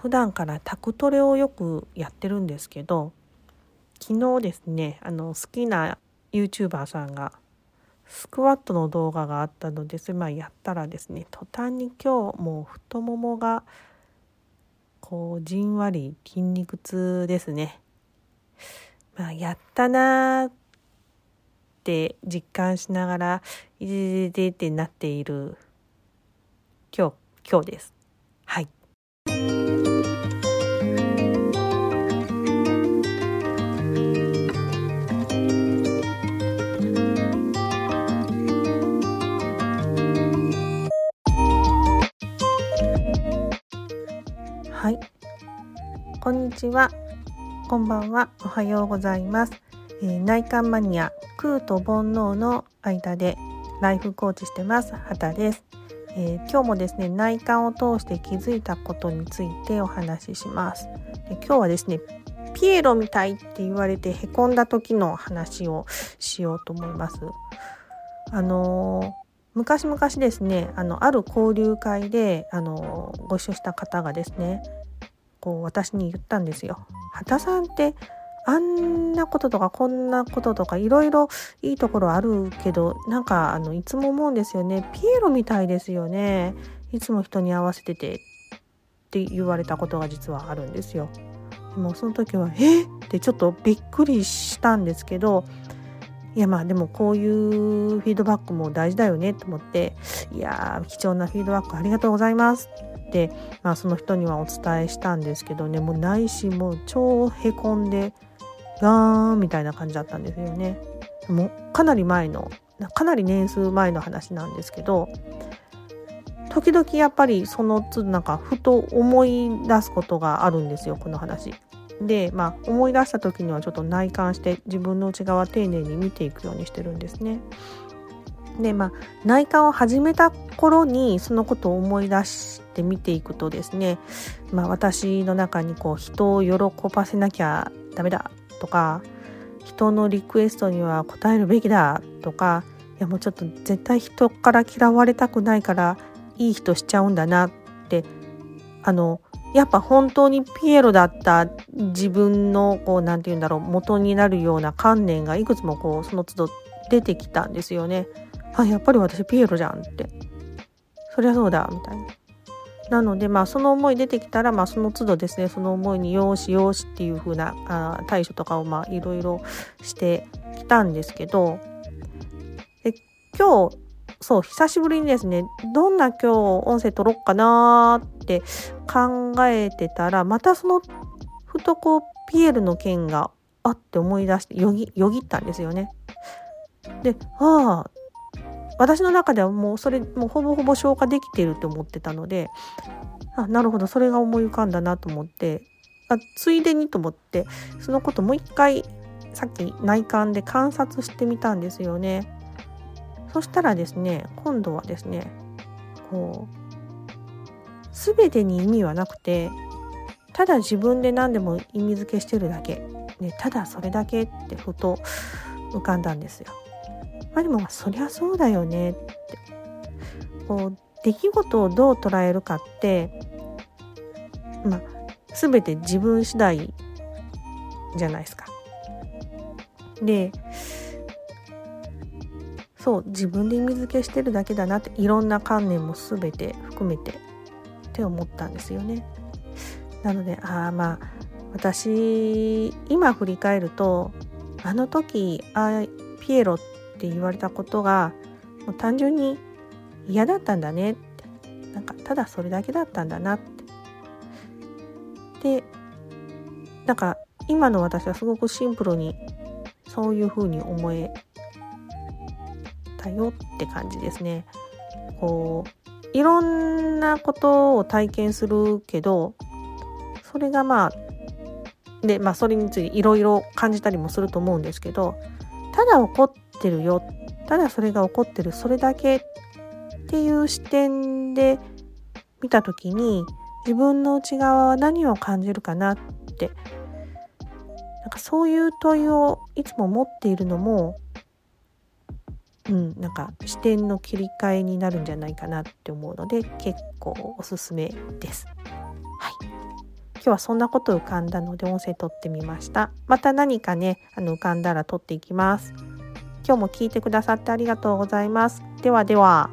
普段からタクトレをよくやってるんですけど昨日ですねあの好きな YouTuber さんがスクワットの動画があったのでそれまあやったらですね途端に今日もう太ももがこうじんわり筋肉痛ですね。まあ、やったなーって実感しながらいじじってなっている今日今日です。はい。こんにちは。こんばんは。おはようございます。えー、内観マニア、空と煩悩の間でライフコーチしてます。畑です。えー、今日もですね、内観を通して気づいたことについてお話しします。で今日はですね、ピエロみたいって言われてへこんだ時の話をしようと思います。あのー昔々ですねあのある交流会であのご一緒した方がですねこう私に言ったんですよ。畑さんってあんなこととかこんなこととかいろいろいいところあるけどなんかあのいつも思うんですよねピエロみたいですよねいつも人に合わせててって言われたことが実はあるんですよ。でもその時は「えっ?」ってちょっとびっくりしたんですけどいやまあでもこういうフィードバックも大事だよねと思っていや貴重なフィードバックありがとうございますって、まあ、その人にはお伝えしたんですけどねもう内心もう超へこんでガーンみたいな感じだったんですよね。もうかなり前のかなり年数前の話なんですけど時々やっぱりそのつなんかふと思い出すことがあるんですよこの話。で、まあ、思い出した時にはちょっと内観して自分の内側丁寧に見ていくようにしてるんですね。でまあ内観を始めた頃にそのことを思い出して見ていくとですね、まあ、私の中にこう人を喜ばせなきゃダメだとか人のリクエストには応えるべきだとかいやもうちょっと絶対人から嫌われたくないからいい人しちゃうんだなってあのやっぱ本当にピエロだった自分のこう何て言うんだろう元になるような観念がいくつもこうその都度出てきたんですよね。あやっぱり私ピエロじゃんってそりゃそうだみたいな。なのでまあその思い出てきたらまあその都度ですねその思いによしよしっていう風なあ対処とかをまあいろいろしてきたんですけどで今日そう久しぶりにですねどんな今日音声撮ろっかなって考えてたらまたそのふとこうピエールの件があって思い出してよぎよぎったんですよね。でああ私の中ではもうそれもうほぼほぼ消化できていると思ってたのであなるほどそれが思い浮かんだなと思ってあついでにと思ってそのこともう一回さっき内観で観察してみたんですよね。そしたらですね今度はですねこう全てに意味はなくてただ自分で何でも意味付けしてるだけ、ね、ただそれだけってふと浮かんだんですよ。まあでもそりゃそうだよねってこう出来事をどう捉えるかってまあ全て自分次第じゃないですか。でそう自分で意味付けしてるだけだなっていろんな観念も全て含めてって思ったんですよね。なのでああまあ私今振り返るとあの時あピエロって言われたことがもう単純に嫌だったんだねってなんかただそれだけだったんだなってでなんか今の私はすごくシンプルにそういうふうに思えたよって感じですね。こういろんなことを体験するけどそれがまあでまあそれについていろいろ感じたりもすると思うんですけどただ起こってるよただそれが起こってるそれだけっていう視点で見た時に自分の内側は何を感じるかなってなんかそういう問いをいつも持っているのもうん、なんか視点の切り替えになるんじゃないかなって思うので結構おすすめです。はい今。日はそんなこと浮かんだので音声撮ってみましたまた何かねあの浮かんだら撮っていきます今日も聞いてくださってありがとうございますではでは